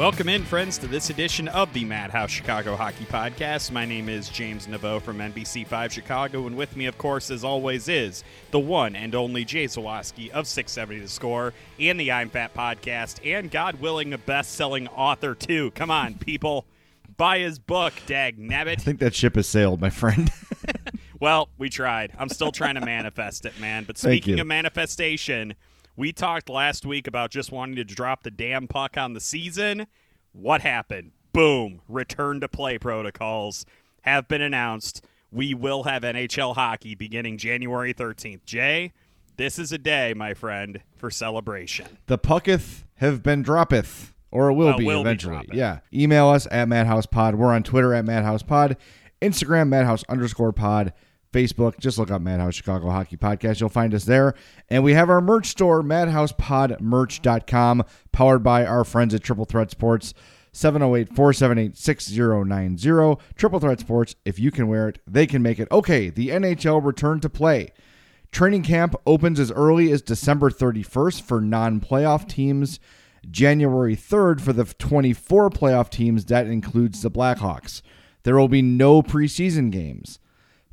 Welcome in, friends, to this edition of the Madhouse Chicago Hockey Podcast. My name is James Neveau from NBC5 Chicago, and with me, of course, as always, is the one and only Jay Zawaski of 670 The Score and the I'm Fat Podcast, and God willing, a best selling author, too. Come on, people. Buy his book, dag nabbit. I think that ship has sailed, my friend. well, we tried. I'm still trying to manifest it, man. But speaking of manifestation, we talked last week about just wanting to drop the damn puck on the season. What happened? Boom. Return to play protocols have been announced. We will have NHL hockey beginning January 13th. Jay, this is a day, my friend, for celebration. the pucketh have been droppeth, or it will Well, be will eventually. droppeth. yeah. Email us at MadhousePod. We're on Twitter at MadhousePod, Instagram Madhouse underscore pod, Facebook. Just look up Madhouse Chicago Hockey Podcast. You'll find us there. And we have our merch store, MadhousePodMerch.com, powered by our friends at Triple Threat Sports. 708 478 6090. Triple Threat Sports. If you can wear it, they can make it. Okay, the NHL return to play. Training camp opens as early as December 31st for non playoff teams, January 3rd for the 24 playoff teams. That includes the Blackhawks. There will be no preseason games.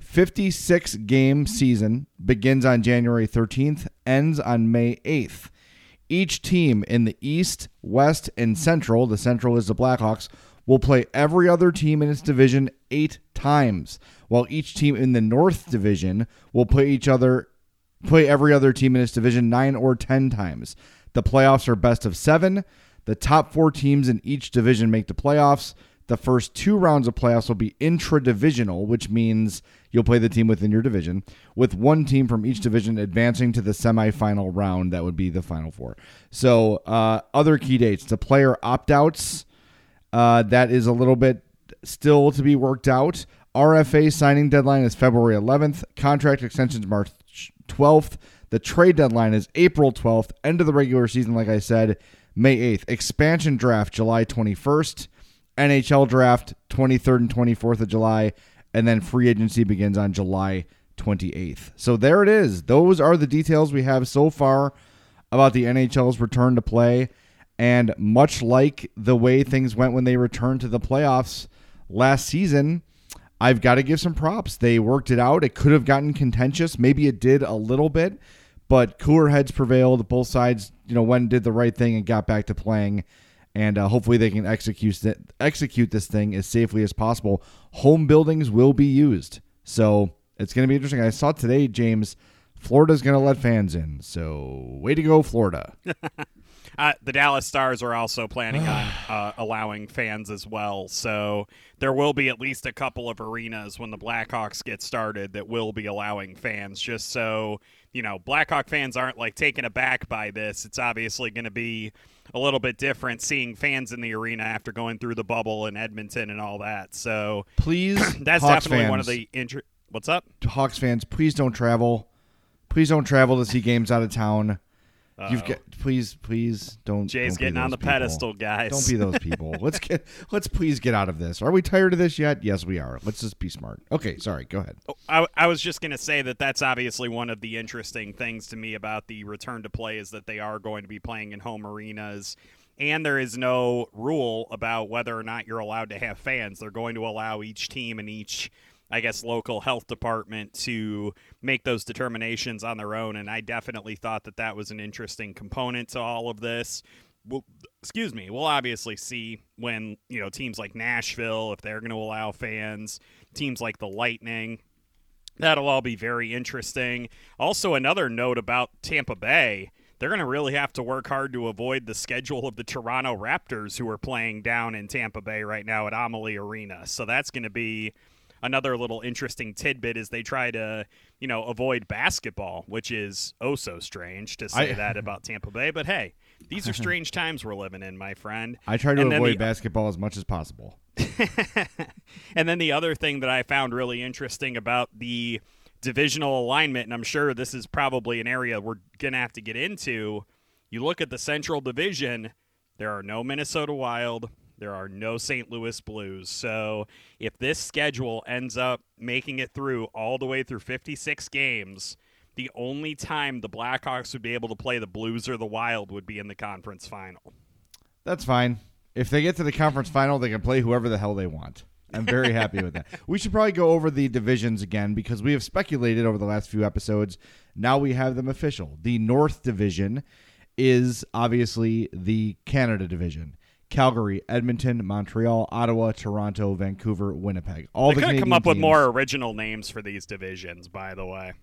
56 game season begins on January 13th, ends on May 8th. Each team in the East, West, and Central, the Central is the Blackhawks, will play every other team in its division eight times, while each team in the North Division will play each other play every other team in its division nine or ten times. The playoffs are best of seven. The top four teams in each division make the playoffs. The first two rounds of playoffs will be intra-divisional, which means you'll play the team within your division, with one team from each division advancing to the semifinal round. That would be the final four. So, uh, other key dates: the player opt-outs. Uh, that is a little bit still to be worked out. RFA signing deadline is February 11th. Contract extensions March 12th. The trade deadline is April 12th. End of the regular season, like I said, May 8th. Expansion draft July 21st. NHL draft 23rd and 24th of July. And then free agency begins on July 28th. So there it is. Those are the details we have so far about the NHL's return to play. And much like the way things went when they returned to the playoffs last season, I've got to give some props. They worked it out. It could have gotten contentious. Maybe it did a little bit, but cooler heads prevailed. Both sides, you know, went and did the right thing and got back to playing. And uh, hopefully they can execute th- execute this thing as safely as possible. Home buildings will be used, so it's going to be interesting. I saw today, James, Florida's going to let fans in. So way to go, Florida. Uh, the Dallas Stars are also planning on uh, allowing fans as well. So there will be at least a couple of arenas when the Blackhawks get started that will be allowing fans, just so, you know, Blackhawk fans aren't like taken aback by this. It's obviously going to be a little bit different seeing fans in the arena after going through the bubble in Edmonton and all that. So Please, that's Hawks definitely one of the. Inter- What's up? Hawks fans. Please don't travel. Please don't travel to see games out of town. You've got um, please, please don't. Jay's don't getting on the people. pedestal, guys. Don't be those people. let's get. Let's please get out of this. Are we tired of this yet? Yes, we are. Let's just be smart. Okay, sorry. Go ahead. Oh, I, I was just going to say that that's obviously one of the interesting things to me about the return to play is that they are going to be playing in home arenas. And there is no rule about whether or not you're allowed to have fans. They're going to allow each team in each I guess, local health department to make those determinations on their own. And I definitely thought that that was an interesting component to all of this. Excuse me. We'll obviously see when, you know, teams like Nashville, if they're going to allow fans, teams like the Lightning, that'll all be very interesting. Also, another note about Tampa Bay they're going to really have to work hard to avoid the schedule of the Toronto Raptors, who are playing down in Tampa Bay right now at Amalie Arena. So that's going to be another little interesting tidbit is they try to, you know, avoid basketball, which is oh so strange to say I- that about Tampa Bay. But hey, these are strange times we're living in, my friend. I try to And avoid the- basketball as much as possible. and then the other thing that I found really interesting about the divisional alignment, and I'm sure this is probably an area we're going to have to get into. You look at the Central Division, there are no Minnesota Wild, there are no St. Louis Blues. So if this schedule ends up making it through all the way through 56 games, the only time the Blackhawks would be able to play the Blues or the Wild would be in the conference final. That's fine. If they get to the conference final, they can play whoever the hell they want. I'm very happy with that. We should probably go over the divisions again because we have speculated over the last few episodes. Now we have them official. The North Division is obviously the Canada Division. Calgary, Edmonton, Montreal, Ottawa, Toronto, Vancouver, Winnipeg. All They the could have Canadian come up with more original names for these divisions, by the way.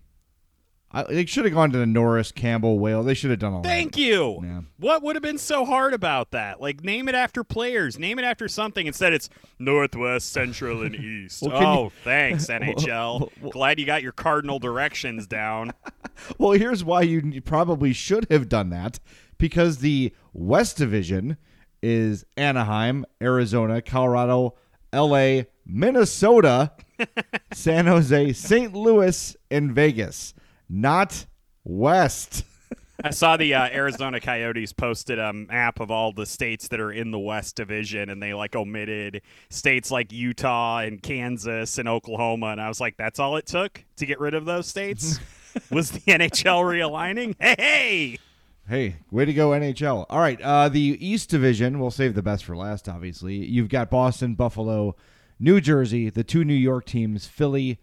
I, they should have gone to the Norris, Campbell, Wales. They should have done all Thank that. you. Yeah. What would have been so hard about that? Like, name it after players, name it after something. Instead, it's Northwest, Central, and East. Well, oh, you- thanks, NHL. Glad you got your cardinal directions down. Well, here's why you probably should have done that because the West Division is Anaheim, Arizona, Colorado, LA, Minnesota, San Jose, St. Louis, and Vegas. Not West. I saw the uh, Arizona Coyotes posted a map of all the states that are in the West Division, and they like omitted states like Utah and Kansas and Oklahoma. And I was like, that's all it took to get rid of those states? was the NHL realigning? Hey, hey! Hey, way to go, NHL. All right, uh, the East Division, we'll save the best for last, obviously. You've got Boston, Buffalo, New Jersey, the two New York teams, Philly,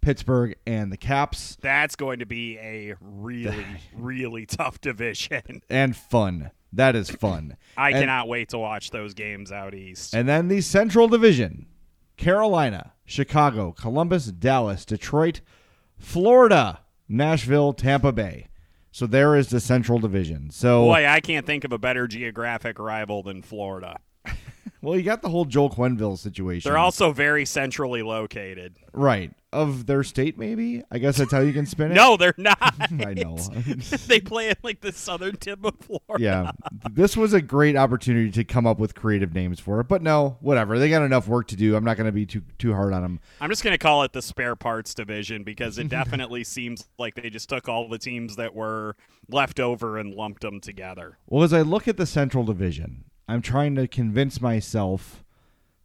Pittsburgh, and the Caps, That's going to be a really, really tough division. and fun. That is fun. I And- cannot wait to watch those games out east. And then the Central Division Carolina, Chicago, Columbus, Dallas, Detroit, Florida, Nashville, Tampa Bay. So there is the Central Division. So, Boy, I can't think of a better geographic rival than Florida. well, you got the whole Joel Quenneville situation. They're also very centrally located. right of their state, maybe. I guess that's how you can spin it. No, they're not. I know. they play at like the southern tip of Florida. yeah, this was a great opportunity to come up with creative names for it, but no, whatever. They got enough work to do. I'm not going to be too too hard on them. I'm just going to call it the spare parts division because it definitely seems like they just took all the teams that were left over and lumped them together. Well, as I look at the Central Division, I'm trying to convince myself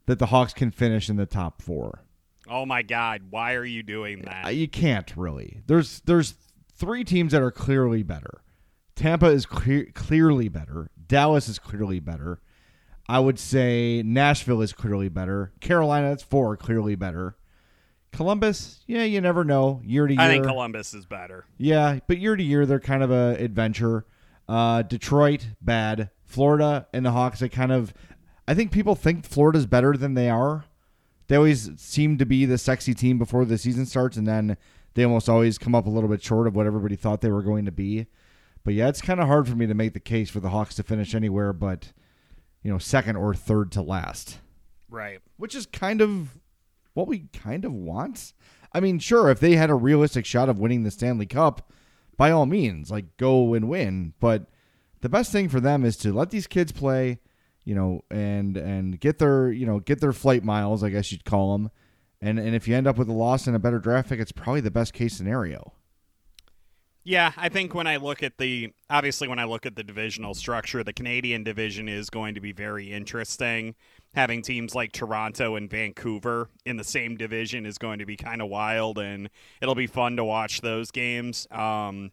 that the Hawks can finish in the top four. Oh my God, why are you doing that? You can't really. There's there's three teams that are clearly better. Tampa is clear, clearly better. Dallas is clearly better. I would say Nashville is clearly better. Carolina, that's four, clearly better. Columbus, yeah, you never know. Year to year, I think Columbus is better. Yeah, but year to year they're kind of a adventure. Uh, Detroit bad. Florida and the Hawks. They kind of. I think people think Florida's better than they are. They always seem to be the sexy team before the season starts, and then they almost always come up a little bit short of what everybody thought they were going to be. But yeah, it's kind of hard for me to make the case for the Hawks to finish anywhere but, you know, second or third to last Right. which is kind of what we kind of want. I mean, sure, if they had a realistic shot of winning the Stanley Cup, by all means, like go and win. But the best thing for them is to let these kids play, you know, and and get their you know get their flight miles, I guess you'd call them. And and if you end up with a loss and a better draft pick, it's probably the best case scenario. Yeah, I think when I look at the obviously when I look at the divisional structure, the Canadian division is going to be very interesting. Having teams like Toronto and Vancouver in the same division is going to be kind of wild, and it'll be fun to watch those games. Um,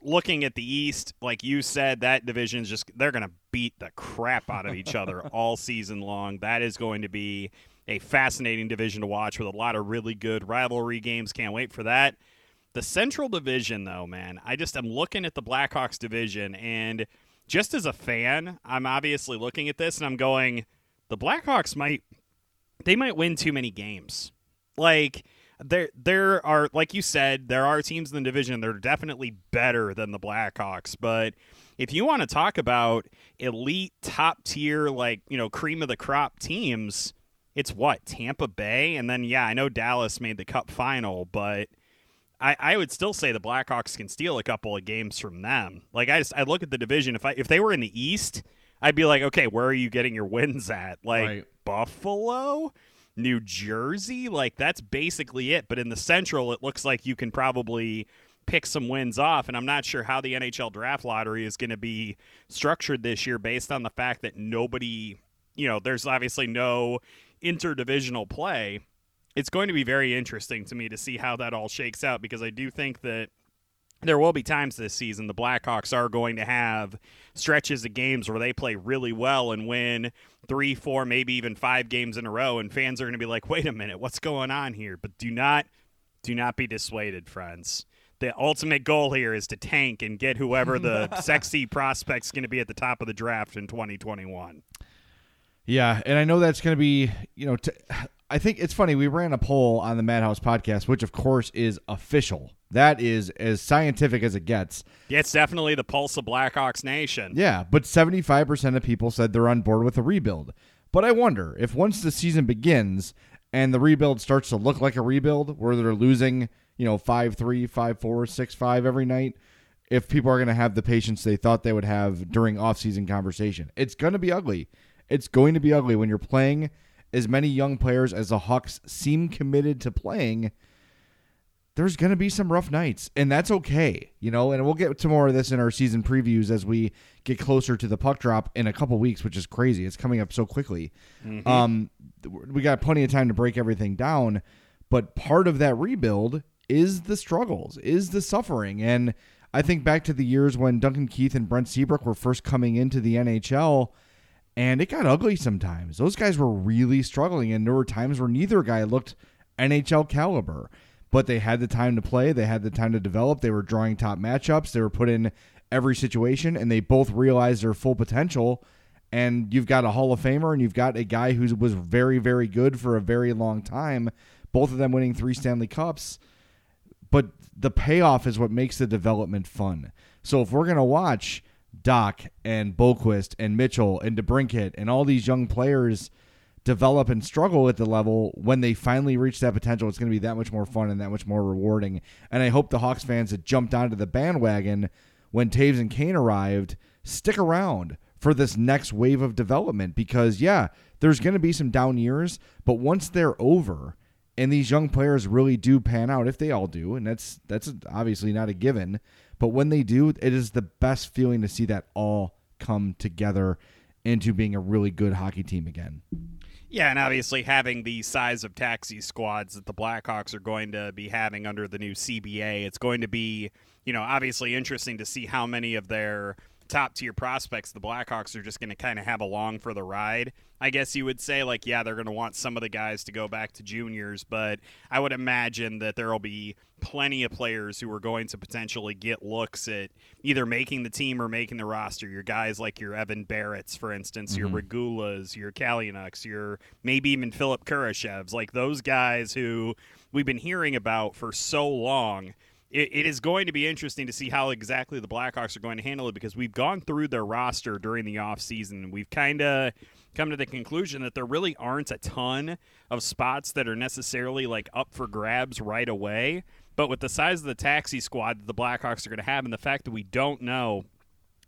looking at the East, like you said, that division is just they're going to beat the crap out of each other all season long. That is going to be a fascinating division to watch with a lot of really good rivalry games. Can't wait for that. The Central Division, though, man, I just am looking at the Blackhawks division, and just as a fan, I'm obviously looking at this and I'm going, the Blackhawks might, they might win too many games. Like, there, there are, like you said, there are teams in the division that are definitely better than the Blackhawks, but if you want to talk about elite, top tier, like, you know, cream of the crop teams, it's what, Tampa Bay? And then, yeah, I know Dallas made the cup final, but I, I would still say the Blackhawks can steal a couple of games from them. Like I just I look at the division. If I if they were in the East, I'd be like, okay, where are you getting your wins at? Like Right. Buffalo, New Jersey, like that's basically it. But in the Central, it looks like you can probably pick some wins off. And I'm not sure how the NHL draft lottery is going to be structured this year based on the fact that nobody, you know, there's obviously no interdivisional play it's going to be very interesting to me to see how that all shakes out because I do think that there will be times this season the Blackhawks are going to have stretches of games where they play really well and win three, four, maybe even five games in a row, and fans are going to be like, "Wait a minute, what's going on here?" But do not, do not be dissuaded, friends. The ultimate goal here is to tank and get whoever the sexy prospect's going to be at the top of the draft in 2021. Yeah, and I know that's going to be, you know, t- I think it's funny. We ran a poll on the Madhouse podcast, which of course is official. That is as scientific as it gets. It's definitely the pulse of Blackhawks Nation. Yeah, but 75% of people said they're on board with a rebuild. But I wonder if once the season begins and the rebuild starts to look like a rebuild where they're losing, you know, 5 3, 5 4, 6 5 every night, if people are going to have the patience they thought they would have during offseason conversation. It's going to be ugly. It's going to be ugly when you're playing as many young players as the Hawks seem committed to playing there's going to be some rough nights, and that's okay, you know. And we'll get to more of this in our season previews as we get closer to the puck drop in a couple weeks, which is crazy. It's coming up so quickly. Um, we got plenty of time to break everything down, but part of that rebuild is the struggles, is the suffering, and I think back to the years when Duncan Keith and Brent Seabrook were first coming into the NHL. And it got ugly sometimes. Those guys were really struggling, and there were times where neither guy looked NHL caliber but they had the time to play. They had the time to develop. They were drawing top matchups. They were put in every situation, and they both realized their full potential. And you've got a Hall of Famer, and you've got a guy who was very, very good for a very long time. Both of them winning three Stanley Cups. But the payoff is what makes the development fun. So if we're gonna watch Dach and Boqvist and Mitchell and DeBrincat and all these young players develop and struggle at the level when they finally reach that potential it's going to be that much more fun and that much more rewarding. And i hope the hawks fans that jumped onto the bandwagon when Toews and kane arrived. Stick around for this next wave of development because yeah there's going to be some down years but once they're over and these young players really do pan out if they all do and that's that's obviously not a given but when they do it is the best feeling to see that all come together into being a really good hockey team again Yeah, and obviously having the size of taxi squads that the Blackhawks are going to be having under the new CBA, it's going to be, you know, obviously interesting to see how many of their top tier prospects the Blackhawks are just going to kind of have along for the ride. I guess you would say, like, yeah, they're going to want some of the guys to go back to juniors, but I would imagine that there will be plenty of players who are going to potentially get looks at either making the team or making the roster. Your guys like your Evan Barratts, for instance, your mm-hmm. Regulas, your Kalynuks, your maybe even Philipp Kurashevs, like those guys who we've been hearing about for so long it, it is going to be interesting to see how exactly the Blackhawks are going to handle it because we've gone through their roster during the offseason we've kind of come to the conclusion that there really aren't a ton of spots that are necessarily like up for grabs right away. But with the size of the taxi squad that the Blackhawks are going to have and the fact that we don't know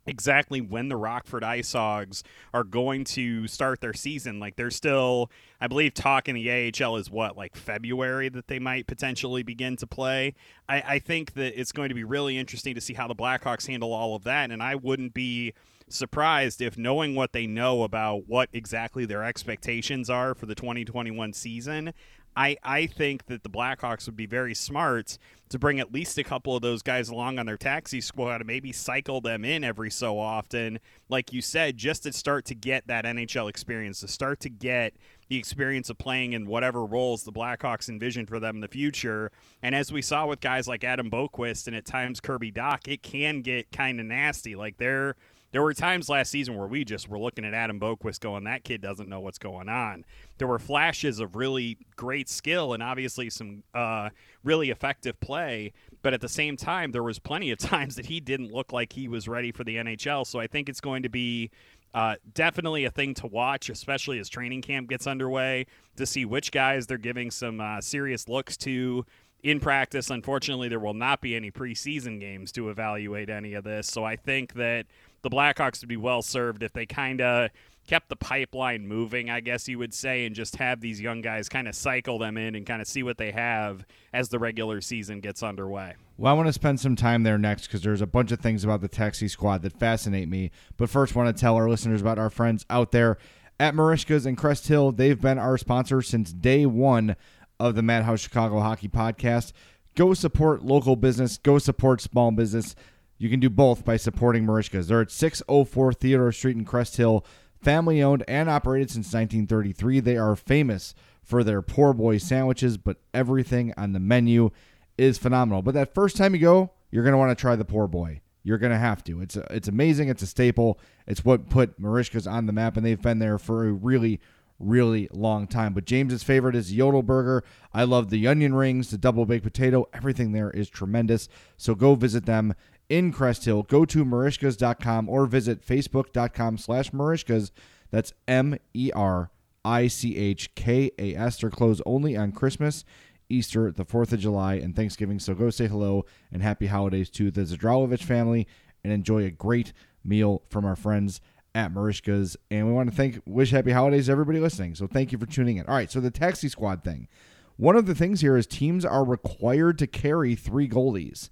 exactly when the Rockford Ice Hogs are going to start their season. Like they're still, I believe, talk in the AHL is what like February that they might potentially begin to play. I, I think that it's going to be really interesting to see how the Blackhawks handle all of that, and I wouldn't be surprised if knowing what they know about what exactly their expectations are for the 2021 season I, I think that the Blackhawks would be very smart to bring at least a couple of those guys along on their taxi squad and maybe cycle them in every so often, like you said, just to start to get that NHL experience, to start to get the experience of playing in whatever roles the Blackhawks envision for them in the future. And as we saw with guys like Adam Boqvist and at times Kirby Dach, it can get kind of nasty. Like they're there were times last season where we just were looking at Adam Boqvist going, that kid doesn't know what's going on. There were flashes of really great skill and obviously some uh, really effective play, but at the same time, there was plenty of times that he didn't look like he was ready for the NHL. So I think it's going to be uh, definitely a thing to watch, especially as training camp gets underway, to see which guys they're giving some uh, serious looks to in practice. Unfortunately, there will not be any preseason games to evaluate any of this. So I think that the Blackhawks would be well served if they kind of kept the pipeline moving, I guess you would say, and just have these young guys kind of cycle them in and kind of see what they have as the regular season gets underway. Well, I want to spend some time there next because there's a bunch of things about the taxi squad that fascinate me. But first, want to tell our listeners about our friends out there at Merichka's and Crest Hill. They've been our sponsor since day one of the Madhouse Chicago Hockey Podcast. Go support local business. Go support small business. You can do both by supporting Merichka's. They're at 604 Theodore Street in Crest Hill. Family owned and operated since 1933. They are famous for their poor boy sandwiches, but everything on the menu is phenomenal. But that first time you go, you're going to want to try the poor boy. You're going to have to. It's a, it's amazing. It's a staple. It's what put Merichka's on the map, and they've been there for a really, really long time. But James's favorite is Yodel Burger. I love the onion rings, the double baked potato. Everything there is tremendous. So go visit them in Crest Hill. Go to merichkas.com or visit facebook.com slash Merichkas. That's M E R I C H K A S. They're closed only on Christmas, Easter, the 4th of July, and Thanksgiving. So go say hello and happy holidays to the Zadrolovich family and enjoy a great meal from our friends at Merichka's. And we want to thank, wish happy holidays to everybody listening. So thank you for tuning in. All right, so the taxi squad thing. One of the things here is teams are required to carry three goalies.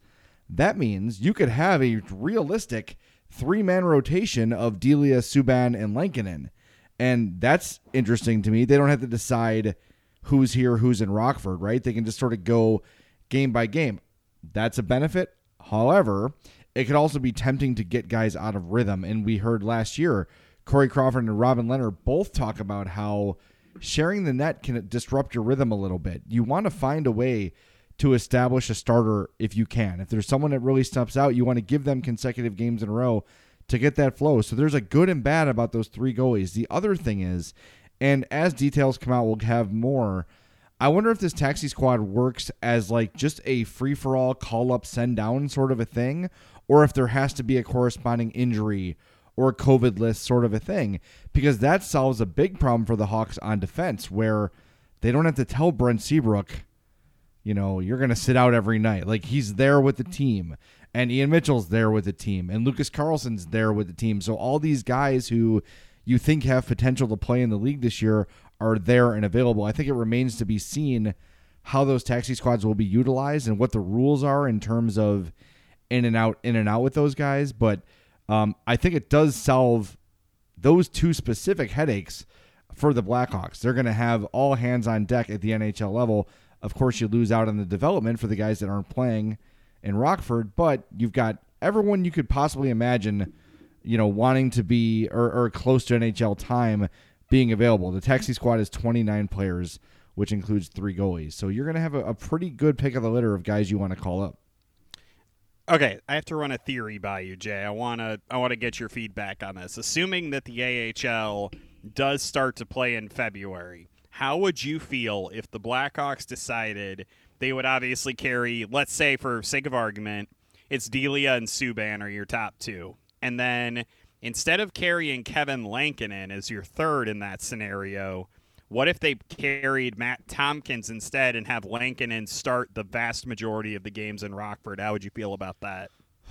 That means you could have a realistic three man rotation of Delia, Subban, and Lankinen. And that's interesting to me. They don't have to decide who's here, who's in Rockford, right? They can just sort of go game by game. That's a benefit. However, it could also be tempting to get guys out of rhythm. And we heard last year, Corey Crawford and Robin Lehner both talk about how sharing the net can disrupt your rhythm a little bit. You want to find a way to establish a starter if you can. If there's someone that really steps out, you want to give them consecutive games in a row to get that flow. So there's a good and bad about those three goalies. The other thing is, and as details come out, we'll have more. I wonder if this taxi squad works as like just a free for all call up send down sort of a thing, or if there has to be a corresponding injury or COVID list sort of a thing, because that solves a big problem for the Hawks on defense where they don't have to tell Brent Seabrook you know, you're going to sit out every night. Like he's there with the team, and Ian Mitchell's there with the team, and Lucas Carlsson's there with the team. So all these guys who you think have potential to play in the league this year are there and available. I think it remains to be seen how those taxi squads will be utilized and what the rules are in terms of in and out, in and out with those guys. But um, I think it does solve those two specific headaches for the Blackhawks. They're going to have all hands on deck at the NHL level of course, you lose out on the development for the guys that aren't playing in Rockford, but you've got everyone you could possibly imagine, you know, wanting to be or, or close to NHL time being available. The taxi squad is 29 players, which includes three goalies. So you're going to have a, a pretty good pick of the litter of guys you want to call up. Okay, I have to run a theory by you, Jay. I want to I want to get your feedback on this. Assuming that the AHL does start to play in February, how would you feel if the Blackhawks decided they would obviously carry, let's say for sake of argument, it's Delia and Subban are your top two. And then instead of carrying Kevin Lankinen as your third in that scenario, what if they carried Matt Tomkins instead and have Lankinen start the vast majority of the games in Rockford? How would you feel about that?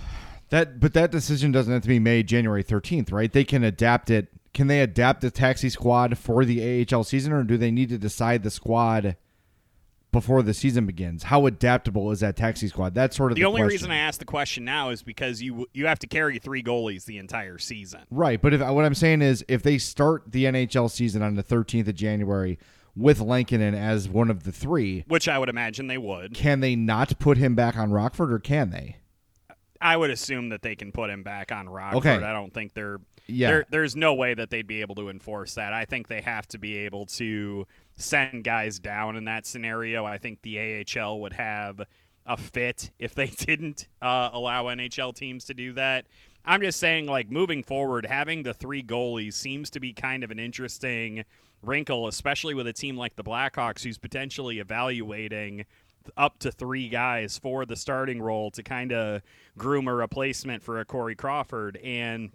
That but that decision doesn't have to be made January 13th, right? They can adapt it can they adapt the taxi squad for the AHL season, or do they need to decide the squad before the season begins? How adaptable is that taxi squad? That's sort of the, the only question. reason I ask the question now is because you you have to carry three goalies the entire season. Right, but if what I'm saying is if they start the NHL season on the 13th of January with Lankinen as one of the three, which I would imagine they would, can they not put him back on Rockford, or can they? I would assume that they can put him back on Rockford. Okay. I don't think they're Yeah. there, there's no way that they'd be able to enforce that. I think they have to be able to send guys down in that scenario. I think the AHL would have a fit if they didn't uh, allow NHL teams to do that. I'm just saying, like, moving forward, having the three goalies seems to be kind of an interesting wrinkle, especially with a team like the Blackhawks, who's potentially evaluating up to three guys for the starting role to kind of groom a replacement for a Corey Crawford. And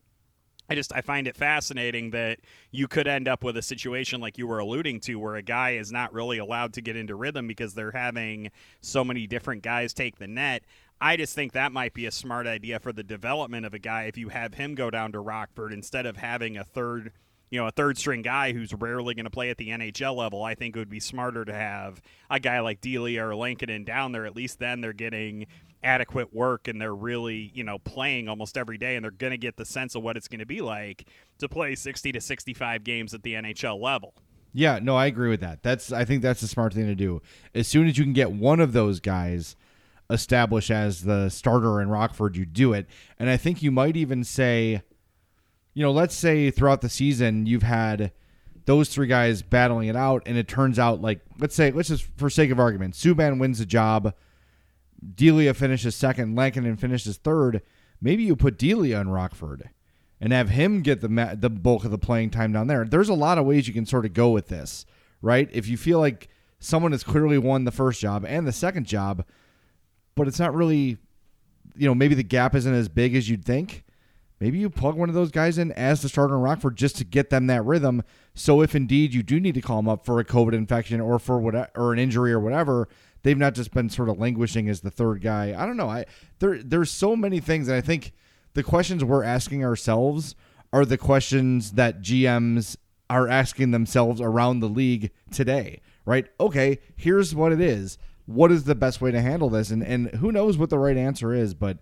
I just I find it fascinating that you could end up with a situation like you were alluding to where a guy is not really allowed to get into rhythm because they're having so many different guys take the net. I just think that might be a smart idea for the development of a guy if you have him go down to Rockford instead of having a third you know, a third string guy who's rarely going to play at the NHL level, I think it would be smarter to have a guy like Delia or Lankinen down there. At least then they're getting adequate work and they're really, you know, playing almost every day and they're going to get the sense of what it's going to be like to play 60 to 65 games at the NHL level. Yeah, no, I agree with that. That's I think that's the smart thing to do. As soon as you can get one of those guys established as the starter in Rockford, you do it. And I think you might even say, you know, let's say throughout the season you've had those three guys battling it out, and it turns out like let's say let's just for sake of argument, Subban wins the job, Delia finishes second, Lankinen finishes third. Maybe you put Delia in Rockford and have him get the ma- the bulk of the playing time down there. There's a lot of ways you can sort of go with this, right? If you feel like someone has clearly won the first job and the second job, but it's not really, you know, maybe the gap isn't as big as you'd think. Maybe you plug one of those guys in as the starter in Rockford just to get them that rhythm. So if indeed you do need to call them up for a COVID infection or for what or an injury or whatever, they've not just been sort of languishing as the third guy. I don't know. I there there's so many things, and I think the questions we're asking ourselves are the questions that GMs are asking themselves around the league today. Right? Okay, here's what it is. What is the best way to handle this? And and who knows what the right answer is, but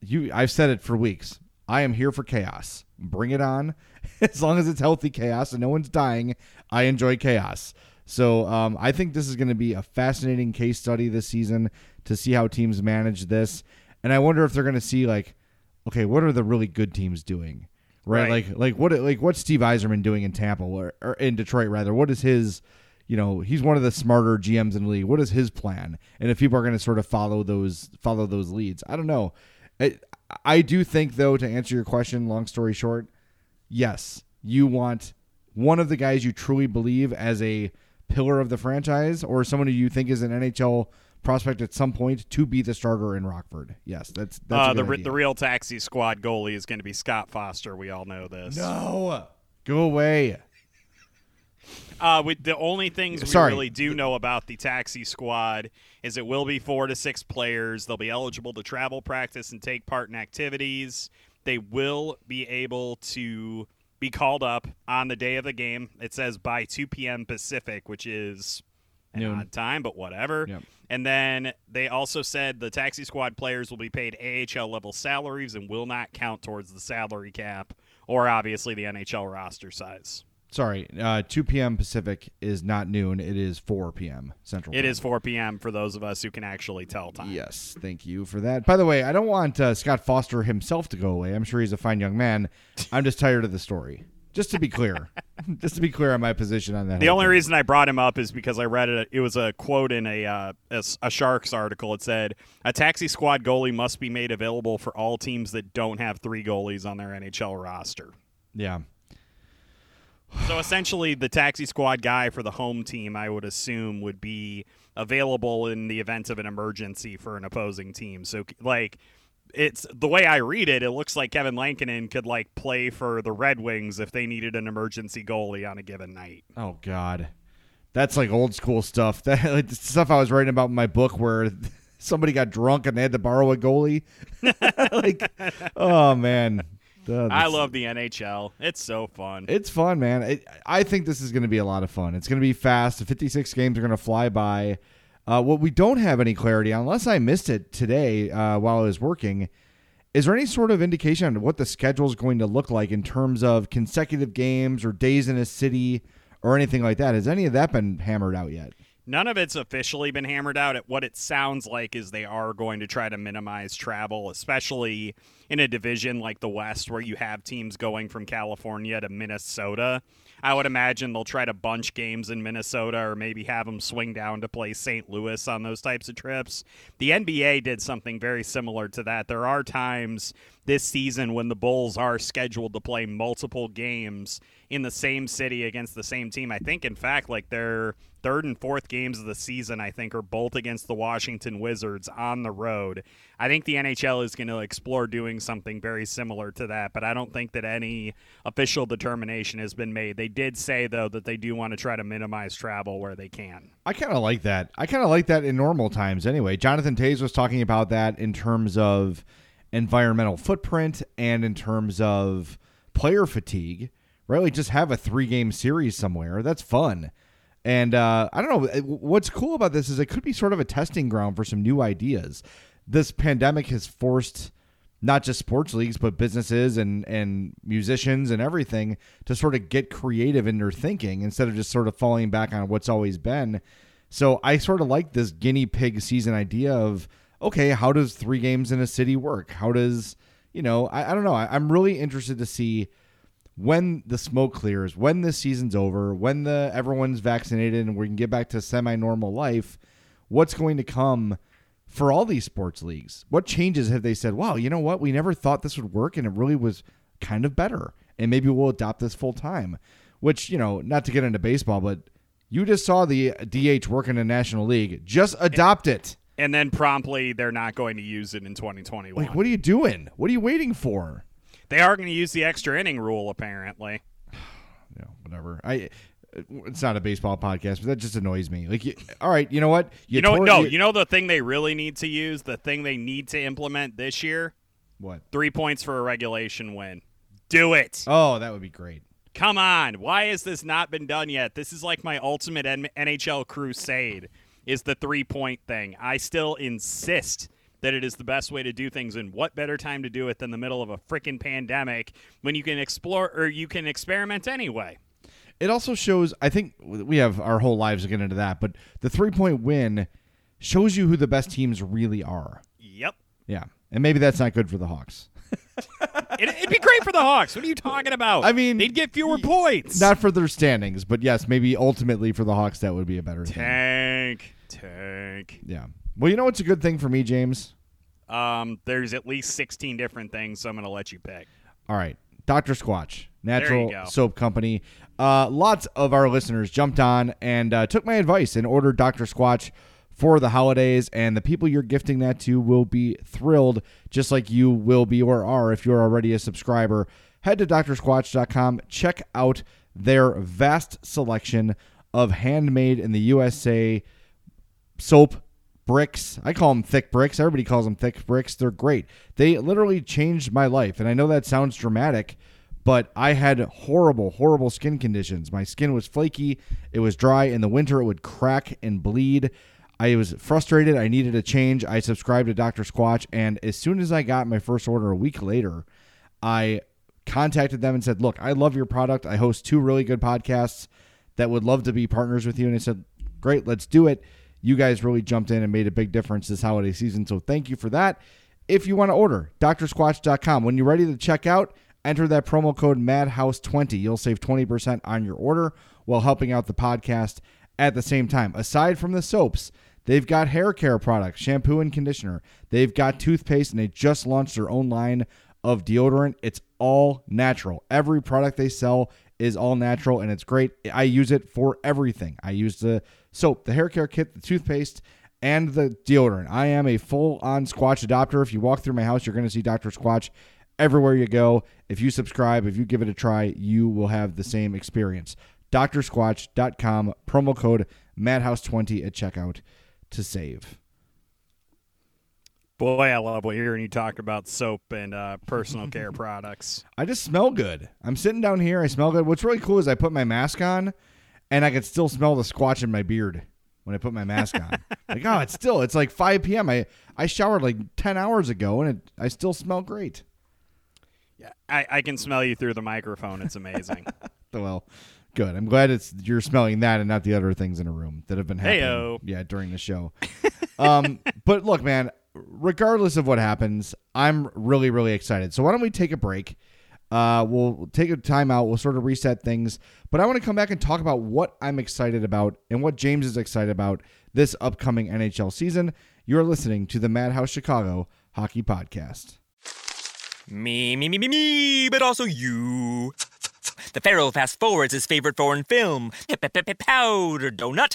you I've said it for weeks. I am here for chaos. Bring it on. As long as it's healthy chaos and no one's dying, I enjoy chaos. So um, I think this is going to be a fascinating case study this season to see how teams manage this, and I wonder if they're going to see like, okay, what are the really good teams doing, right? Right. Like like what like what's Steve Yzerman doing in Tampa or, or in Detroit rather? What is his you know he's one of the smarter GMs in the league. What is his plan? And if people are going to sort of follow those follow those leads, I don't know. I, I do think though to answer your question, long story short, yes, you want one of the guys you truly believe as a pillar of the franchise or someone who you think is an NHL prospect at some point to be the starter in Rockford. Yes, that's that's Uh, the, re- the real taxi squad goalie is going to be Scott Foster. We all know this. no. Go away. Uh, with the only things we Sorry. really do know about the taxi squad is it will be four to six players. They'll be eligible to travel, practice, and take part in activities. They will be able to be called up on the day of the game. It says by 2 p.m. Pacific, which is an Noon. odd time, but whatever. Yep. And then they also said the taxi squad players will be paid AHL level salaries and will not count towards the salary cap or obviously the NHL roster size. Sorry, uh, 2 p.m. Pacific is not noon. It is 4 p.m. Central. It Time. is 4 p.m. for those of us who can actually tell time. Yes, thank you for that. By the way, I don't want uh, Scott Foster himself to go away. I'm sure he's a fine young man. I'm just tired of the story. Just to be clear, just to be clear on my position on that. The only thing. reason I brought him up is because I read it. It was a quote in a, uh, a a Sharks article. It said, "A taxi squad goalie must be made available for all teams that don't have three goalies on their NHL roster." yeah, So essentially, the taxi squad guy for the home team, I would assume, would be available in the event of an emergency for an opposing team. So, like, it's the way I read it. It looks like Kevin Lankinen could like play for the Red Wings if they needed an emergency goalie on a given night. Oh God, that's like old school stuff. That like, stuff I was writing about in my book where somebody got drunk and they had to borrow a goalie. like, oh man, Uh, I love the NHL. It's so fun. It's fun, man. It, I think this is going to be a lot of fun. It's going to be fast. The 56 games are going to fly by. Uh, what we don't have any clarity on, unless I missed it today uh, while I was working, is there any sort of indication on what the schedule is going to look like in terms of consecutive games or days in a city or anything like that? Has any of that been hammered out yet? None of it's officially been hammered out. At what it sounds like is they are going to try to minimize travel, especially in a division like the West where you have teams going from California to Minnesota. I would imagine they'll try to bunch games in Minnesota or maybe have them swing down to play St. Louis on those types of trips. The NBA did something very similar to that. There are times this season when the Bulls are scheduled to play multiple games in the same city against the same team. I think, in fact, like their third and fourth games of the season, I think, are both against the Washington Wizards on the road. I think the NHL is going to explore doing something very similar to that, but I don't think that any official determination has been made. They did say, though, that they do want to try to minimize travel where they can. I kind of like that. I kind of like that in normal times anyway. Jonathan Toews was talking about that in terms of environmental footprint and in terms of player fatigue, right? Like just have a three game series somewhere. That's fun. And uh, I don't know. What's cool about this is it could be sort of a testing ground for some new ideas. This pandemic has forced not just sports leagues, but businesses and, and musicians and everything to sort of get creative in their thinking instead of just sort of falling back on what's always been. So I sort of like this guinea pig season idea of okay, how does three games in a city work? How does you know? I, I don't know. I, I'm really interested to see when the smoke clears, when the season's over, when the everyone's vaccinated and we can get back to semi-normal life, what's going to come for all these sports leagues? What changes have they said, "Wow, you know what? We never thought this would work and it really was kind of better." And maybe we'll adopt this full time. Which, you know, not to get into baseball, but you just saw the uh, DH work in the National League. Just adopt it. And then promptly they're not going to use it in 2021. Like, what are you doing? What are you waiting for? They are going to use the extra inning rule, apparently. Yeah, whatever. I. Uh, it's not a baseball podcast, but that just annoys me. Like, you, all right, you know what? You, know, tore, no, you, you know the thing they really need to use, the thing they need to implement this year. What? Three points for a regulation win. Do it. Oh, that would be great. Come on. Why has this not been done yet? This is like my ultimate NHL crusade is the three point thing. I still insist that it is the best way to do things and what better time to do it than the middle of a freaking pandemic when you can explore or you can experiment anyway. It also shows I think we have our whole lives to get into that, but the three point win shows you who the best teams really are. Yep. Yeah. And maybe that's not good for the Hawks. it, would be great for the Hawks. What are you talking about? I mean, they'd get fewer points. Not for their standings, but yes, maybe ultimately for the Hawks that would be a better tank, thing. Tank. Yeah. Well, you know what's a good thing for me, James? Um, there's at least 16 different things, so I'm going to let you pick. All right. Dr. Squatch, natural soap company. Uh, lots of our listeners jumped on and uh, took my advice and ordered Dr. Squatch for the holidays, and the people you're gifting that to will be thrilled, just like you will be or are if you're already a subscriber. Head to drsquatch.com, check out their vast selection of handmade in the USA soap bricks. I call them thick bricks. Everybody calls them thick bricks. They're great. They literally changed my life. And I know that sounds dramatic, but I had horrible, horrible skin conditions. My skin was flaky, it was dry. In the winter, it would crack and bleed. I was frustrated. I needed a change. I subscribed to Dr. Squatch, and as soon as I got my first order a week later, I contacted them and said, Look, I love your product. I host two really good podcasts that would love to be partners with you. And I said, Great, let's do it. You guys really jumped in and made a big difference this holiday season. So thank you for that. If you want to order, drsquatch.com. When you're ready to check out, enter that promo code MADHOUSE20. You'll save 20% on your order while helping out the podcast at the same time. Aside from the soaps, they've got hair care products, shampoo and conditioner. They've got toothpaste, and they just launched their own line of deodorant. It's all natural. Every product they sell is all natural, and it's great. I use it for everything. I use the soap, the hair care kit, the toothpaste, and the deodorant. I am a full on Squatch adopter. If you walk through my house, you're going to see Dr. Squatch everywhere you go. If you subscribe, if you give it a try, you will have the same experience drsquatch.com, promo code madhouse20 at checkout to save. Boy, I love hearing you talk about soap and uh, personal care products. I just smell good. I'm sitting down here. I smell good. What's really cool is I put my mask on, and I can still smell the squatch in my beard when I put my mask on. like, oh, it's still. It's like 5 p.m. I I showered like 10 hours ago, and it, I still smell great. Yeah, I, I can smell you through the microphone. It's amazing. well, Good. I'm glad it's you're smelling that and not the other things in a room that have been happening. Heyo. Yeah, during the show. um, but look, man. Regardless of what happens, I'm really, really excited. So why don't we take a break? Uh, we'll take a time out. We'll sort of reset things. But I want to come back and talk about what I'm excited about and what James is excited about this upcoming NHL season. You're listening to the Madhouse Chicago Hockey Podcast. Me, me, me, me, me, but also you. The Pharaoh fast forwards his favorite foreign film, Powder Donut.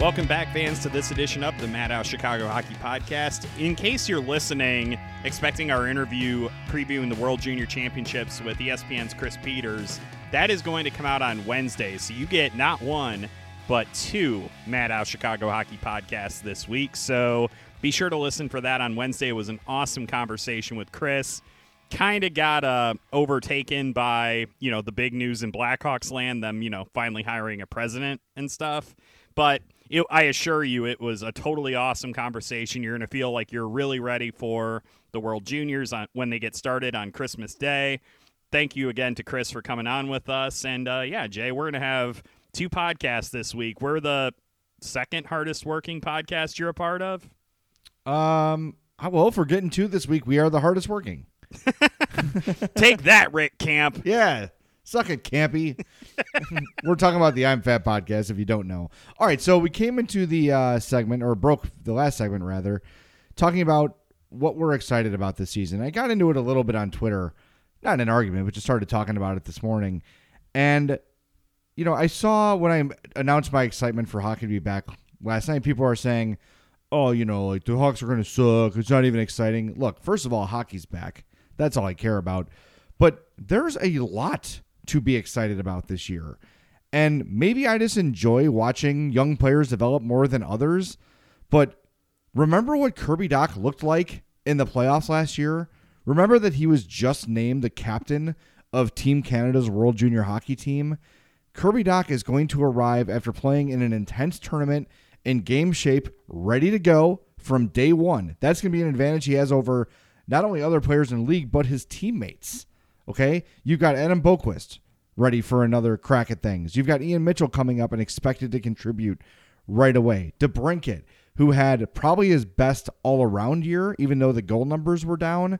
Welcome back, fans, to this edition of the Madhouse Chicago Hockey Podcast. In case you're listening, expecting our interview previewing the World Junior Championships with ESPN's Chris Peters, that is going to come out on Wednesday. So you get not one, but two Madhouse Chicago Hockey Podcasts this week. So be sure to listen for that on Wednesday. It was an awesome conversation with Chris kind of got uh, overtaken by you know the big news in Blackhawks land, them you know finally hiring a president and stuff. But it, I assure you, it was a totally awesome conversation. You're going to feel like you're really ready for the World Juniors on when they get started on Christmas Day. Thank you again to Chris for coming on with us. And uh, yeah, Jay, we're going to have two podcasts this week. We're the second hardest working podcast you're a part of. Um, I- well, for getting two this week, we are the hardest working. Take that, Rick Camp. Yeah. Suck it, Campy. We're talking about the I'm Fat podcast, if you don't know. All right, so we came into the uh, segment, or broke the last segment, rather, talking about what we're excited about this season. I got into it a little bit on Twitter, not in an argument, but just started talking about it this morning. And, you know, I saw when I announced my excitement for hockey to be back last night, people are saying, oh, you know, like the Hawks are going to suck. It's not even exciting. Look, first of all, hockey's back. That's all I care about. But there's a lot to be excited about this year. And maybe I just enjoy watching young players develop more than others. But remember what Kirby Dach looked like in the playoffs last year? Remember that he was just named the captain of Team Canada's World Junior Hockey team? Kirby Dach is going to arrive after playing in an intense tournament in game shape, ready to go from day one. That's going to be an advantage he has over not only other players in the league, but his teammates. Okay? You've got Adam Boqvist ready for another crack at things. You've got Ian Mitchell coming up and expected to contribute right away. DeBrincat, who had probably his best all around year, even though the goal numbers were down.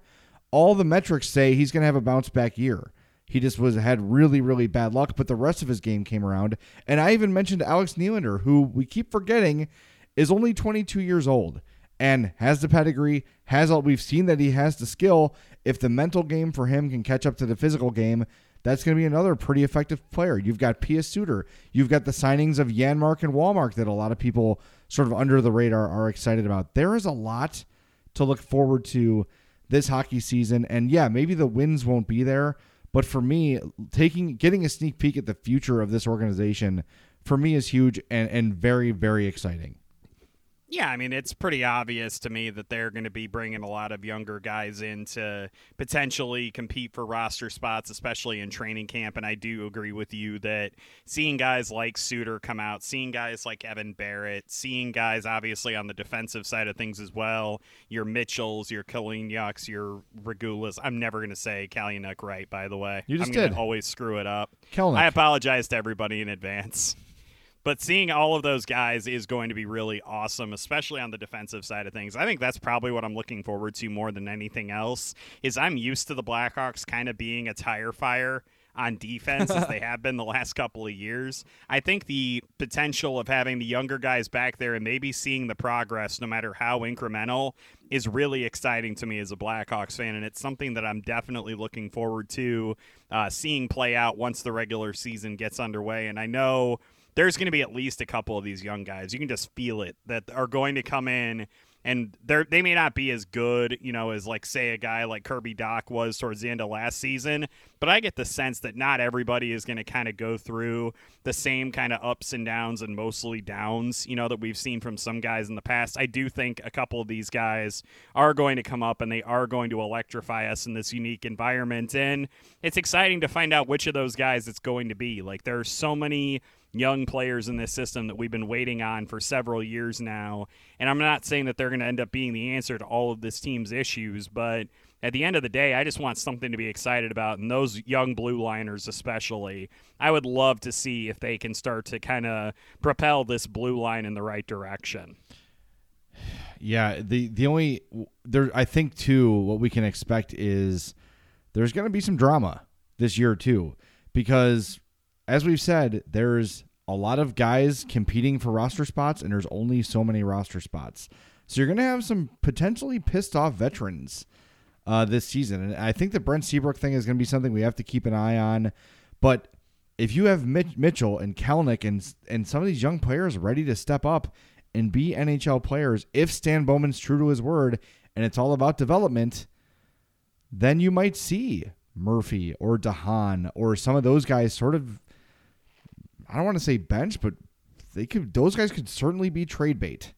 All the metrics say he's going to have a bounce back year. He just was had really really bad luck, but the rest of his game came around. And I even mentioned Alex Nylander, who we keep forgetting is only 22 years old and has the pedigree, has all we've seen that he has the skill. If the mental game for him can catch up to the physical game, that's going to be another pretty effective player. You've got Pius Suter. You've got the signings of Janmark and Wallmark that a lot of people sort of under the radar are excited about. There is a lot to look forward to this hockey season. And yeah, maybe the wins won't be there, but for me, taking getting a sneak peek at the future of this organization for me is huge and, and very, very exciting. Yeah, I mean, it's pretty obvious to me that they're going to be bringing a lot of younger guys in to potentially compete for roster spots, especially in training camp. And I do agree with you that seeing guys like Suter come out, seeing guys like Evan Barratt, seeing guys obviously on the defensive side of things as well, your Mitchells, your Kalynuks, your Regulas. I'm never going to say Kalynuk right, by the way. You just I'm did. always screw it up. Kelnick. I apologize to everybody in advance. But seeing all of those guys is going to be really awesome, especially on the defensive side of things. I think that's probably what I'm looking forward to more than anything else. Is I'm used to the Blackhawks kind of being a tire fire on defense as they have been the last couple of years. I think the potential of having the younger guys back there and maybe seeing the progress, no matter how incremental, is really exciting to me as a Blackhawks fan, and it's something that I'm definitely looking forward to uh, seeing play out once the regular season gets underway. And I know there's going to be at least a couple of these young guys. You can just feel it that are going to come in and they they may not be as good, you know, as like say a guy like Kirby Dach was towards the end of last season, but I get the sense that not everybody is going to kind of go through the same kind of ups and downs and mostly downs, you know, that we've seen from some guys in the past. I do think a couple of these guys are going to come up and they are going to electrify us in this unique environment and it's exciting to find out which of those guys it's going to be. Like there are so many young players in this system that we've been waiting on for several years now. And I'm not saying that they're going to end up being the answer to all of this team's issues, but at the end of the day, I just want something to be excited about. And those young blue liners, especially, I would love to see if they can start to kind of propel this blue line in the right direction. Yeah, the the only there I think too what we can expect is there's going to be some drama this year too because as we've said, there's a lot of guys competing for roster spots, and there's only so many roster spots. So you're going to have some potentially pissed off veterans uh, this season. And I think the Brent Seabrook thing is going to be something we have to keep an eye on. But if you have Mitch, Mitchell and Kalynuk and, and some of these young players ready to step up and be NHL players, if Stan Bowman's true to his word and it's all about development, then you might see Murphy or de Haan or some of those guys sort of I don't want to say bench, but they could those guys could certainly be trade bait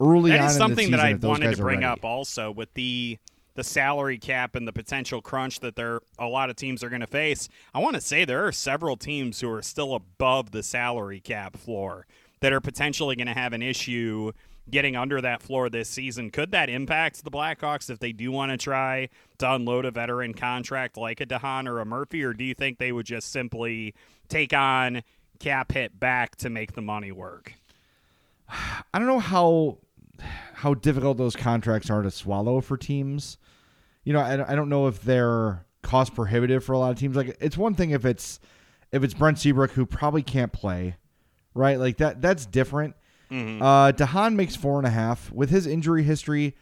early that on. is something that I wanted to bring up also with the the salary cap and the potential crunch that there a lot of teams are going to face. I want to say there are several teams who are still above the salary cap floor that are potentially going to have an issue getting under that floor this season. Could that impact the Blackhawks if they do want to try to unload a veteran contract like a DeHaan or a Murphy, or do you think they would just simply take on cap hit back to make the money work? I don't know how how difficult those contracts are to swallow for teams. You know, I, I don't know if they're cost prohibitive for a lot of teams. Like it's one thing if it's if it's Brent Seabrook who probably can't play, right? Like that that's different. Mm-hmm. Uh de Haan makes four and a half. With his injury history,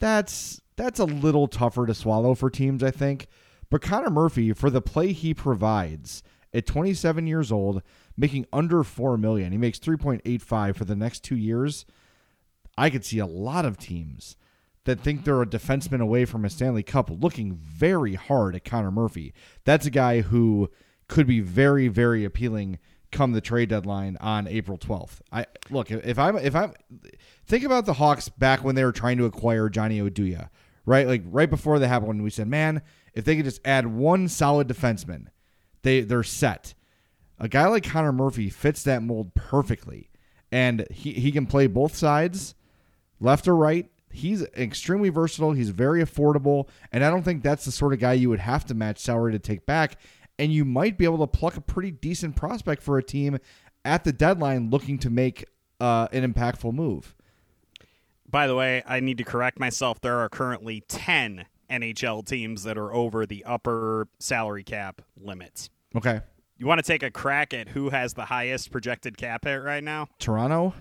that's that's a little tougher to swallow for teams, I think. But Connor Murphy, for the play he provides at 27 years old, making under four million, he makes 3.85 for the next two years. I could see a lot of teams that think they're a defenseman away from a Stanley Cup looking very hard at Connor Murphy. That's a guy who could be very, very appealing come the trade deadline on April 12th. I look if I'm if I'm think about the Hawks back when they were trying to acquire Johnny Oduya, right? Like right before that happened, we said, man, if they could just add one solid defenseman, they they're set. A guy like Connor Murphy fits that mold perfectly, and he he can play both sides, left or right. He's extremely versatile. He's very affordable, and I don't think that's the sort of guy you would have to match salary to take back. And you might be able to pluck a pretty decent prospect for a team at the deadline looking to make uh, an impactful move. By the way, I need to correct myself. There are currently 10 NHL teams that are over the upper salary cap limit. Okay, You want to take a crack at who has the highest projected cap hit right now? Toronto.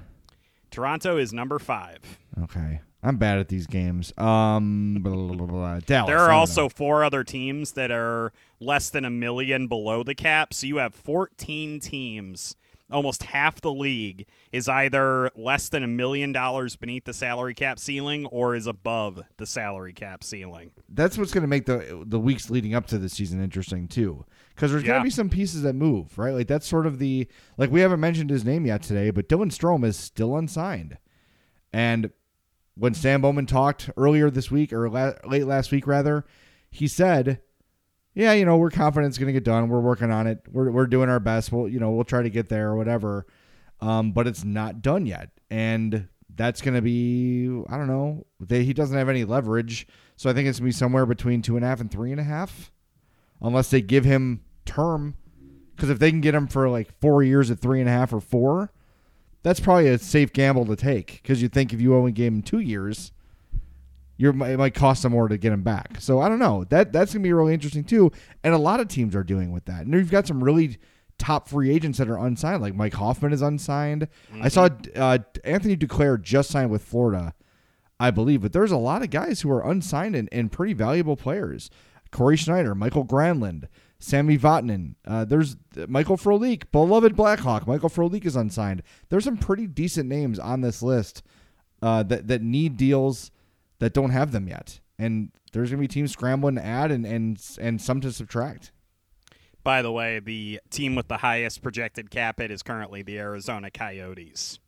Toronto is number five. Okay, I'm bad at these games. Um, blah, blah, blah. Dallas. There are also know. four other teams that are less than a million below the cap. So you have 14 teams. Almost half the league is either less than a million dollars beneath the salary cap ceiling or is above the salary cap ceiling. that's what's going to make the the weeks leading up to the season interesting too. Because there's going to be some pieces that move right? Like that's sort of the like we haven't mentioned his name yet today but Dylan Strome is still unsigned. And when Stan Bowman talked earlier this week or la- late last week rather he said yeah you know we're confident it's going to get done. We're working on it. We're, we're doing our best. We'll you know we'll try to get there or whatever. Um, but it's not done yet. And that's going to be i don't know they, he doesn't have any leverage. So i think it's going to be somewhere between two and a half and three and a half unless they give him term. Because if they can get him for like four years at three and a half or four that's probably a safe gamble to take. Because you think if you only gave him two years you're it might cost them more to get him back. So I don't know. That that's gonna be really interesting too. And a lot of teams are doing with that. And you've got some really top free agents that are unsigned. Like Mike Hoffman is unsigned. I saw uh, Anthony Duclair just signed with Florida, I believe. But there's a lot of guys who are unsigned and, and pretty valuable players. Cory Schneider, Mikael Granlund, Sami Vatanen. Uh, there's Michael Frolik, beloved Blackhawk. Michael Frolik is unsigned. There's some pretty decent names on this list uh, that that need deals that don't have them yet, and there's gonna be teams scrambling to add and and and some to subtract. By the way, the team with the highest projected cap hit is currently the Arizona Coyotes.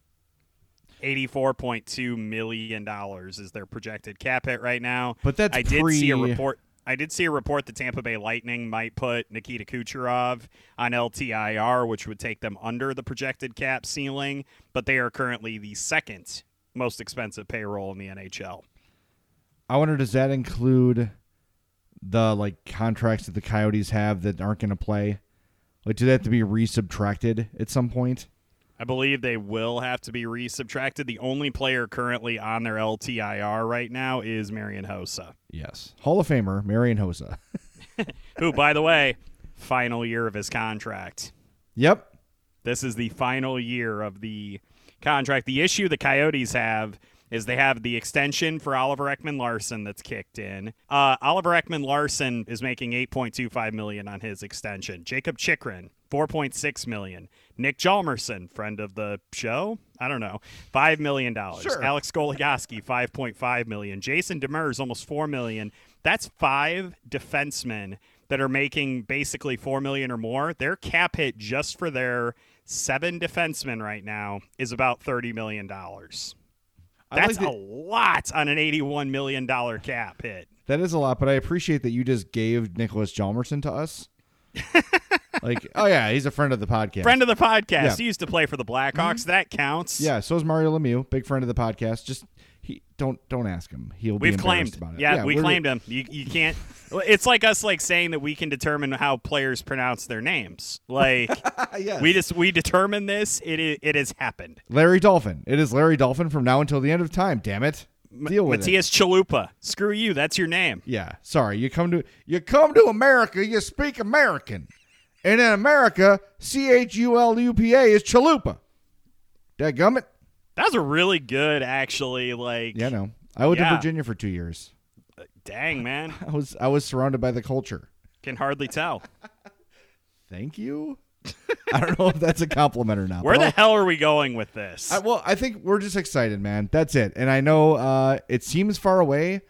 Eighty-four point two million dollars is their projected cap hit right now. But that's I did see a report. I did see a report that Tampa Bay Lightning might put Nikita Kucherov on LTIR, which would take them under the projected cap ceiling. But they are currently the second most expensive payroll in the NHL. I wonder does that include the like contracts that the Coyotes have that aren't going to play? Like, do they have to be resubtracted at some point? I believe they will have to be resubtracted. The only player currently on their LTIR right now is Marian Hossa, Yes. Hall of Famer Marian Hossa. who, by the way, final year of his contract. yep. This is the final year of the contract. The issue the Coyotes have is they have the extension for Oliver Ekman-Larsson that's kicked in. Uh, Oliver Ekman-Larsson is making 8.25 million on his extension. Jakob Chychrun 4.6 million. Nick Hjalmarsson, friend of the show, I don't know, five million dollars. Sure. Alex Goligoski 5.5 million. Jason Demers almost 4 million. That's five defensemen that are making basically 4 million or more. Their cap hit just for their seven defensemen right now is about 30 million dollars. That's like a lot on an 81 million dollar cap hit. That is a lot, but I appreciate that you just gave Nicholas Hjalmarsson to us. like, oh yeah, he's a friend of the podcast. Friend of the podcast. Yeah. Mm-hmm. He used to play for the Blackhawks. That counts. yeah, so is Mario Lemieux, big friend of the podcast. Just he don't don't ask him. He'll We've claimed. it. Yeah, we claimed him. You, you can't. It's like us like saying that we can determine how players pronounce their names. Like Yes. we just we determine this. It it has happened. Larry Dolphin. It is Larry Dolphin from now until the end of time. Damn it. Deal with it. Matthias Chalupa. Screw you. That's your name. Yeah, sorry. You come to you come to America. You speak American, and in America, C H U L U P A is chalupa. Dadgummit. That was a really good, actually. Like, Yeah, no. I lived Yeah. in Virginia for two years. dang man, I was I was surrounded by the culture. can hardly tell. Thank you. I don't know if that's a compliment or not. Where the I'll- hell are we going with this? I, well, I think we're just excited, man. That's it. And I know uh, it seems far away,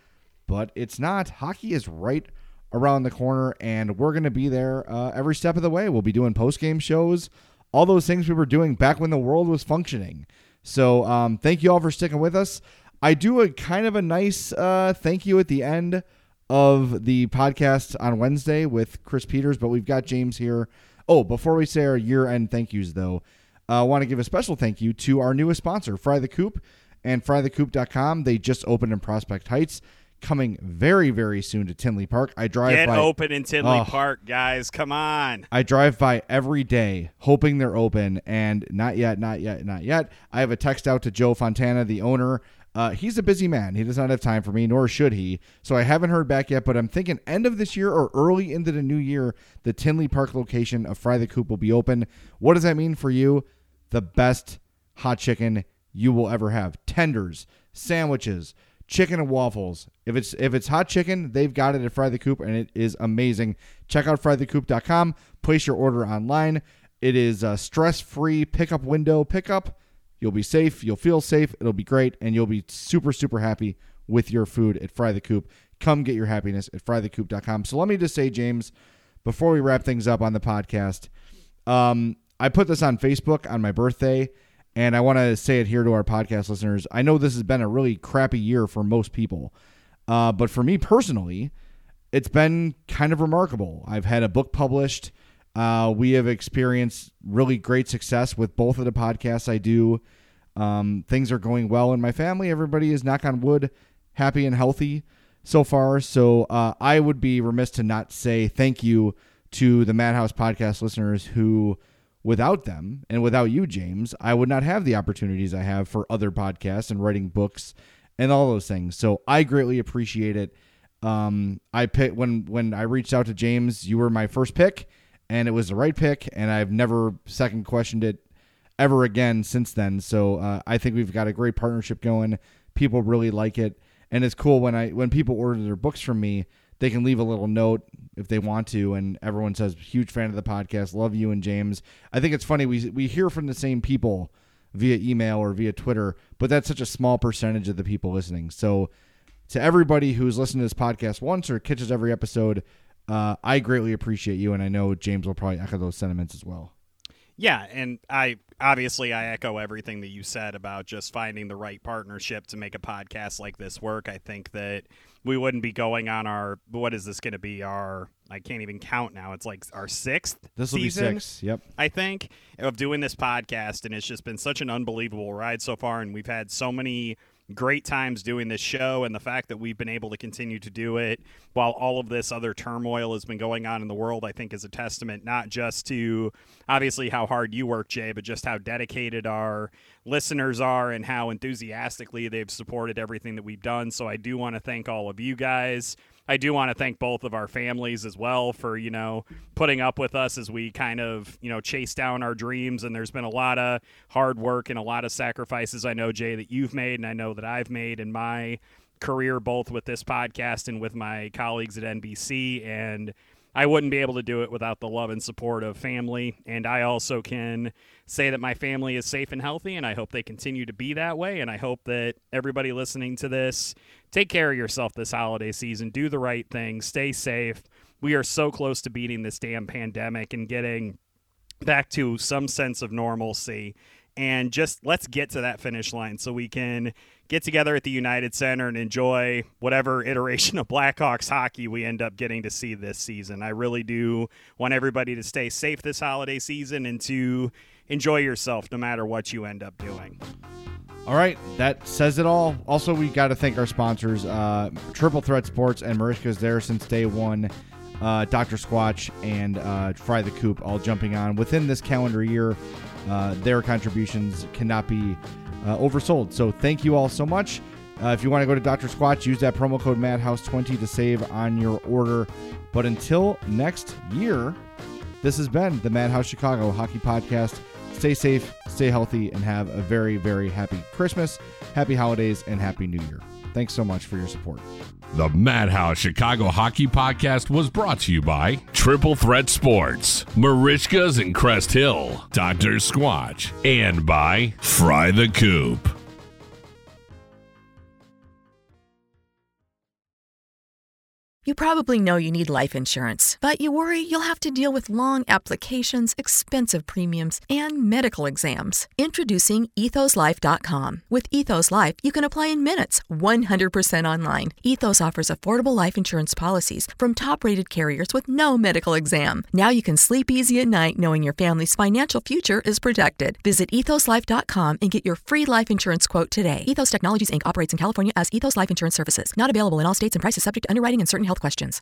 but it's not. Hockey is right around the corner, and we're going to be there uh, every step of the way. We'll be doing post game shows, all those things we were doing back when the world was functioning. So um, thank you all for sticking with us. I do a kind of a nice uh, thank you at the end of the podcast on Wednesday with Chris Peters, but we've got James here. Oh, before we say our year end thank yous, though, I want to give a special thank you to our newest sponsor, Fry the Coop and frythecoop.com. They just opened in Prospect Heights, coming very, very soon to Tinley Park. I drive Get by. open in Tinley Oh. Park, guys. Come on. I drive by every day hoping they're open, and not yet, not yet, not yet. I have a text out to Joe Fontana, the owner. Uh, he's a busy man. He does not have time for me, nor should he. So I haven't heard back yet, but I'm thinking end of this year or early into the new year, the Tinley Park location of Fry the Coop will be open. What does that mean for you? The best hot chicken you will ever have. Tenders, sandwiches, chicken and waffles. If it's if it's hot chicken, they've got it at Fry the Coop and it is amazing. Check out frythecoop.com. Place your order online. It is a stress-free pickup window pickup. You'll be safe, you'll feel safe, it'll be great and you'll be super super happy with your food at Fry the Coop. Come get your happiness at frythecoop.com. So let me just say James, before we wrap things up on the podcast, um, I put this on Facebook on my birthday, and I want to say it here to our podcast listeners. I know this has been a really crappy year for most people, uh, but for me personally, it's been kind of remarkable. I've had a book published. Uh, we have experienced really great success with both of the podcasts I do. Um, things are going well in my family. Everybody is, knock on wood, happy and healthy so far. So uh, I would be remiss to not say thank you to the Madhouse podcast listeners who, without them and without you, James, I would not have the opportunities I have for other podcasts and writing books and all those things. So I greatly appreciate it. Um, I pick when when I reached out to James, you were my first pick, and it was the right pick, and I've never second questioned it ever again since then. So uh, I think we've got a great partnership going. People really like it, and it's cool when I when people order their books from me, they can leave a little note if they want to, and everyone says huge fan of the podcast, love you and James. I think it's funny we we hear from the same people via email or via Twitter, but that's such a small percentage of the people listening. So to everybody who's listened to this podcast once or catches every episode, uh, I greatly appreciate you, and I know James will probably echo those sentiments as well. Yeah, and I obviously I echo everything that you said about just finding the right partnership to make a podcast like this work. I think that we wouldn't be going on our what is this going to be our I can't even count now. It's like our sixth. This will be six. Yep. I think of doing this podcast, and it's just been such an unbelievable ride so far, and we've had so many great times doing this show and the fact that we've been able to continue to do it while all of this other turmoil has been going on in the world, I think is a testament not just to obviously how hard you work, Jay, but just how dedicated our listeners are and how enthusiastically they've supported everything that we've done. So I do want to thank all of you guys. I do want to thank both of our families as well for, you know, putting up with us as we kind of, you know, chase down our dreams. And there's been a lot of hard work and a lot of sacrifices I know, Jay, that you've made and I know that I've made in my career, both with this podcast and with my colleagues at NBC. And I wouldn't be able to do it without the love and support of family. And I also can say that my family is safe and healthy, and I hope they continue to be that way. And I hope that everybody listening to this, take care of yourself this holiday season, do the right thing, stay safe. We are so close to beating this damn pandemic and getting back to some sense of normalcy. And just let's get to that finish line so we can get together at the United Center and enjoy whatever iteration of Blackhawks hockey we end up getting to see this season. I really do want everybody to stay safe this holiday season and to enjoy yourself no matter what you end up doing. All right, that says it all. Also, we got to thank our sponsors, uh, Triple Threat Sports and Merichka's there since day one. Uh, Dr. Squatch and uh, Fry the Coop all jumping on within this calendar year. Uh, their contributions cannot be uh, oversold. So thank you all so much. Uh, if you want to go to Dr. Squatch, use that promo code Madhouse20 to save on your order. But until next year, this has been the Madhouse Chicago Hockey Podcast. Stay safe, stay healthy, and have a very, very happy Christmas, happy holidays, and happy New Year. Thanks so much for your support. The Madhouse Chicago Hockey Podcast was brought to you by Triple Threat Sports, Merichkas in Crest Hill, Dr. Squatch, and by Fry the Coop. You probably know you need life insurance, but you worry you'll have to deal with long applications, expensive premiums, and medical exams. Introducing EthosLife.com. With Ethos Life, you can apply in minutes, 100% online. Ethos offers affordable life insurance policies from top rated carriers with no medical exam. Now you can sleep easy at night knowing your family's financial future is protected. Visit EthosLife.com and get your free life insurance quote today. Ethos Technologies Inc. operates in California as Ethos Life Insurance Services. Not available in all states and prices subject to underwriting and certain health questions.